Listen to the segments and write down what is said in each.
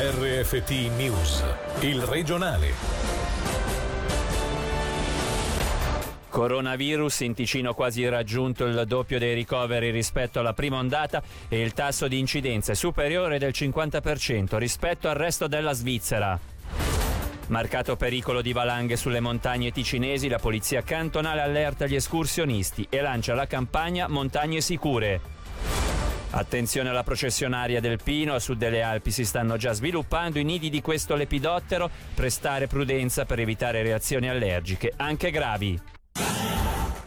RFT News, il regionale. Coronavirus in Ticino quasi raggiunto il doppio dei ricoveri rispetto alla prima ondata e il tasso di incidenza è superiore del 50% rispetto al resto della Svizzera. Marcato pericolo di valanghe sulle montagne ticinesi, la polizia cantonale allerta gli escursionisti e lancia la campagna Montagne Sicure. Attenzione alla processionaria del Pino, a sud delle Alpi si stanno già sviluppando i nidi di questo lepidottero, prestare prudenza per evitare reazioni allergiche, anche gravi.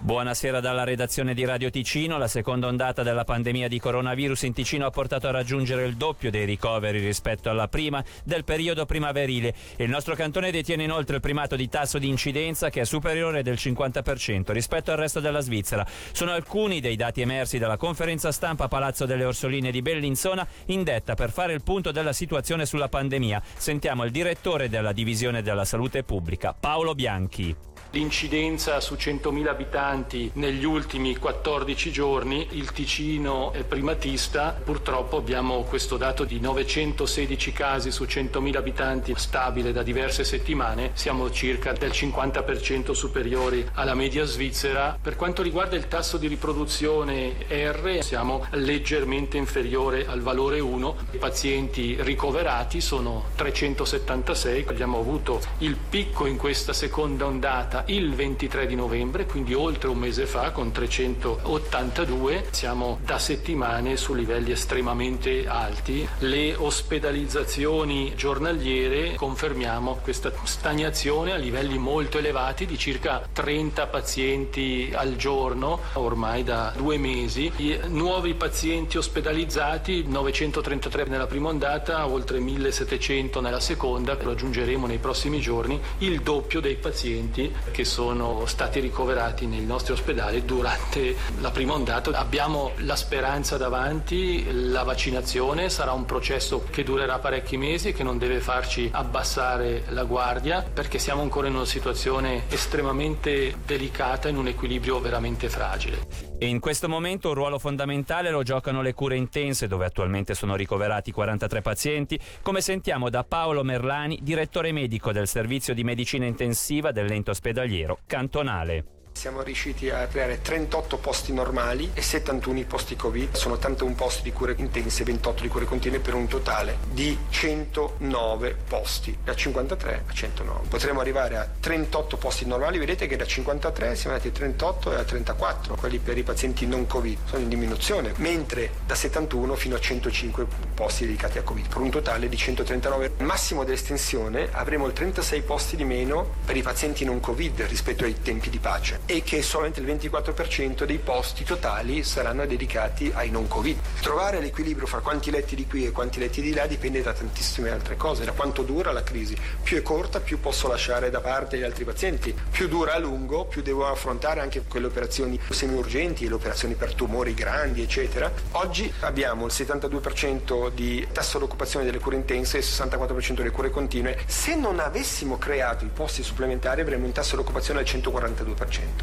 Buonasera dalla redazione di Radio Ticino. La seconda ondata della pandemia di coronavirus in Ticino ha portato a raggiungere il doppio dei ricoveri rispetto alla prima del periodo primaverile. Il nostro cantone detiene inoltre il primato di tasso di incidenza che è superiore del 50% rispetto al resto della Svizzera. Sono alcuni dei dati emersi dalla conferenza stampa Palazzo delle Orsoline di Bellinzona indetta per fare il punto della situazione sulla pandemia. Sentiamo il direttore della Divisione della Salute Pubblica, Paolo Bianchi. L'incidenza su 100.000 abitanti negli ultimi 14 giorni, il Ticino è primatista, purtroppo abbiamo questo dato di 916 casi su 100.000 abitanti stabile da diverse settimane, siamo circa del 50% superiori alla media svizzera. Per quanto riguarda il tasso di riproduzione R siamo leggermente inferiore al valore 1, i pazienti ricoverati sono 376, abbiamo avuto il picco in questa seconda ondata il 23 di novembre, quindi oltre un mese fa, con 382. Siamo da settimane su livelli estremamente alti. Le ospedalizzazioni giornaliere confermiamo questa stagnazione a livelli molto elevati di circa 30 pazienti al giorno, ormai da due mesi. I nuovi pazienti ospedalizzati, 933 nella prima ondata, oltre 1700 nella seconda, raggiungeremo nei prossimi giorni il doppio dei pazienti che sono stati ricoverati nei nostri ospedali durante la prima ondata. Abbiamo la speranza davanti, la vaccinazione sarà un processo che durerà parecchi mesi e che non deve farci abbassare la guardia perché siamo ancora in una situazione estremamente delicata, in un equilibrio veramente fragile. E in questo momento un ruolo fondamentale lo giocano le cure intense, dove attualmente sono ricoverati 43 pazienti, come sentiamo da Paolo Merlani, direttore medico del servizio di medicina intensiva dell'ente ospedaliero cantonale. Siamo riusciti a creare 38 posti normali e 71 posti Covid. Sono 81 posti di cure intense e 28 di cure continue per un totale di 109 posti, da 53 a 109. Potremmo arrivare a 38 posti normali, vedete che da 53 siamo andati a 38 e a 34, quelli per i pazienti non Covid, sono in diminuzione, mentre da 71 fino a 105 posti dedicati a Covid, per un totale di 139. Al massimo dell'estensione avremo il 36 posti di meno per i pazienti non Covid rispetto ai tempi di pace e che solamente il 24% dei posti totali saranno dedicati ai non Covid. Trovare l'equilibrio fra quanti letti di qui e quanti letti di là dipende da tantissime altre cose, da quanto dura la crisi. Più è corta, più posso lasciare da parte gli altri pazienti. Più dura a lungo, più devo affrontare anche quelle operazioni semi-urgenti, le operazioni per tumori grandi, eccetera. Oggi abbiamo il 72% di tasso di occupazione delle cure intense e il 64% delle cure continue. Se non avessimo creato i posti supplementari avremmo un tasso di occupazione del 142%.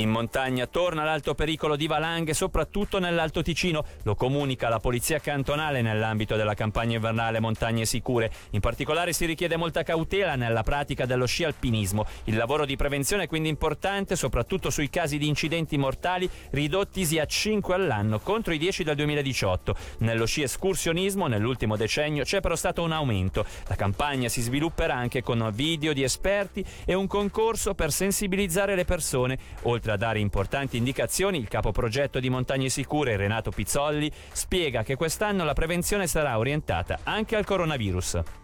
In montagna torna l'alto pericolo di valanghe, soprattutto nell'Alto Ticino. Lo comunica la Polizia Cantonale nell'ambito della campagna invernale Montagne Sicure. In particolare si richiede molta cautela nella pratica dello sci alpinismo. Il lavoro di prevenzione è quindi importante, soprattutto sui casi di incidenti mortali ridottisi a 5 all'anno contro i 10 del 2018. Nello sci escursionismo nell'ultimo decennio c'è però stato un aumento. La campagna si svilupperà anche con video di esperti e un concorso per sensibilizzare le persone, oltre a dare importanti indicazioni, il capo progetto di Montagne Sicure, Renato Pizzolli, spiega che quest'anno la prevenzione sarà orientata anche al coronavirus.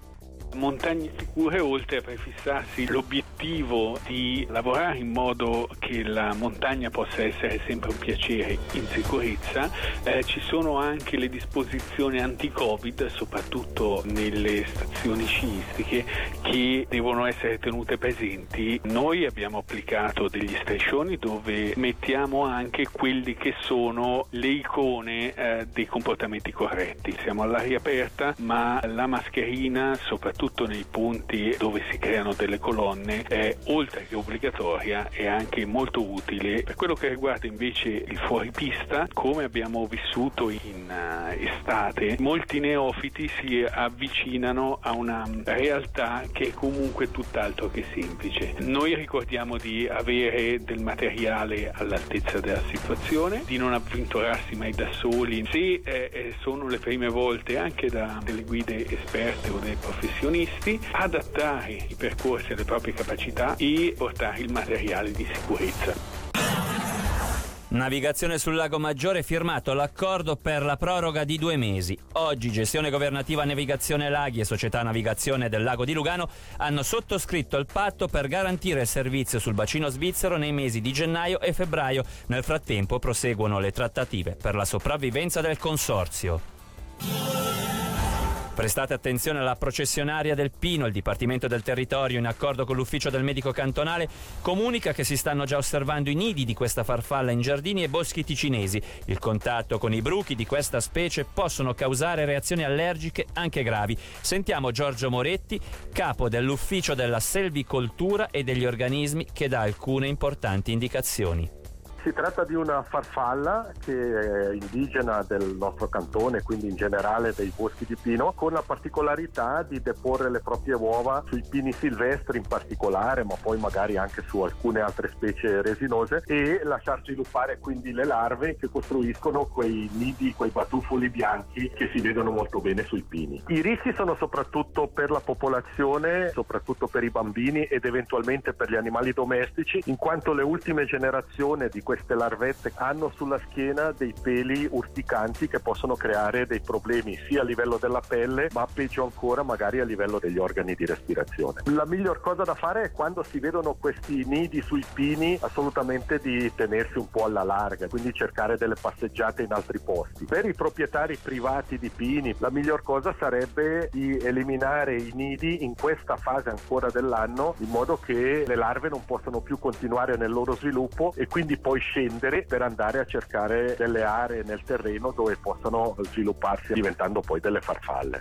Montagne Sicure, oltre a prefissarsi l'obiettivo di lavorare in modo che la montagna possa essere sempre un piacere in sicurezza, eh, ci sono anche le disposizioni anti-Covid, soprattutto nelle stazioni sciistiche, che devono essere tenute presenti. Noi abbiamo applicato degli striscioni dove mettiamo anche quelli che sono le icone eh, dei comportamenti corretti. Siamo all'aria aperta, ma la mascherina, soprattutto soprattutto nei punti dove si creano delle colonne, è oltre che obbligatoria è anche molto utile. Per quello che riguarda invece il fuoripista, come abbiamo vissuto in uh, estate, molti neofiti si avvicinano a una realtà che è comunque tutt'altro che semplice. Noi ricordiamo di avere del materiale all'altezza della situazione, di non avventurarsi mai da soli. Se eh, eh sono le prime volte anche da delle guide esperte o dei professionisti, adattare i percorsi alle proprie capacità e portare il materiale di sicurezza. Navigazione sul Lago Maggiore firmato l'accordo per la proroga di due mesi. Oggi Gestione Governativa Navigazione Laghi e Società Navigazione del Lago di Lugano hanno sottoscritto il patto per garantire il servizio sul bacino svizzero nei mesi di gennaio e febbraio. Nel frattempo proseguono le trattative per la sopravvivenza del consorzio. Prestate attenzione alla processionaria del Pino, il Dipartimento del Territorio, in accordo con l'ufficio del medico cantonale, comunica che si stanno già osservando i nidi di questa farfalla in giardini e boschi ticinesi. Il contatto con i bruchi di questa specie possono causare reazioni allergiche anche gravi. Sentiamo Giorgio Moretti, capo dell'ufficio della selvicoltura e degli organismi, che dà alcune importanti indicazioni. Si tratta di una farfalla che è indigena del nostro cantone, quindi in generale dei boschi di pino, con la particolarità di deporre le proprie uova sui pini silvestri in particolare, ma poi magari anche su alcune altre specie resinose e lasciar sviluppare quindi le larve che costruiscono quei nidi, quei batuffoli bianchi che si vedono molto bene sui pini. I rischi sono soprattutto per la popolazione, soprattutto per i bambini ed eventualmente per gli animali domestici, in quanto le ultime generazioni di questi queste larvette hanno sulla schiena dei peli urticanti che possono creare dei problemi sia a livello della pelle ma peggio ancora magari a livello degli organi di respirazione. La miglior cosa da fare è quando si vedono questi nidi sui pini assolutamente di tenersi un po' alla larga, quindi cercare delle passeggiate in altri posti. Per i proprietari privati di pini la miglior cosa sarebbe di eliminare i nidi in questa fase ancora dell'anno in modo che le larve non possano più continuare nel loro sviluppo e quindi poi scendere per andare a cercare delle aree nel terreno dove possano svilupparsi diventando poi delle farfalle.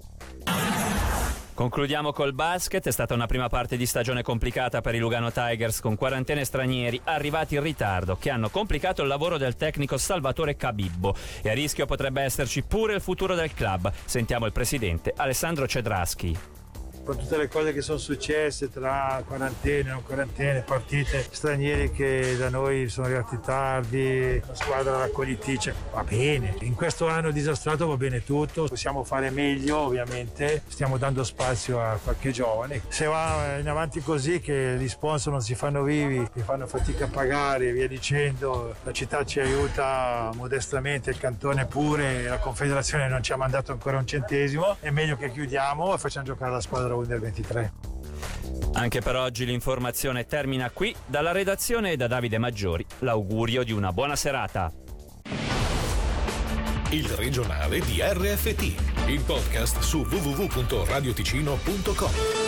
Concludiamo col basket, è stata una prima parte di stagione complicata per i Lugano Tigers con quarantene stranieri arrivati in ritardo che hanno complicato il lavoro del tecnico Salvatore Cabibbo e a rischio potrebbe esserci pure il futuro del club. Sentiamo il presidente Alessandro Cedraschi con tutte le cose che sono successe tra quarantene, non quarantene, partite, stranieri che da noi sono arrivati tardi, una squadra raccogliticcia, va bene. In questo anno disastrato va bene tutto, possiamo fare meglio ovviamente, stiamo dando spazio a qualche giovane. Se va in avanti così che gli sponsor non si fanno vivi, che fanno fatica a pagare e via dicendo, la città ci aiuta modestamente, il cantone pure, la confederazione non ci ha mandato ancora un centesimo, è meglio che chiudiamo e facciamo giocare la squadra Under 23. Anche per oggi l'informazione termina qui. Dalla redazione e da Davide Maggiori l'augurio di una buona serata. Il regionale di RFT, il podcast su www.radioticino.com.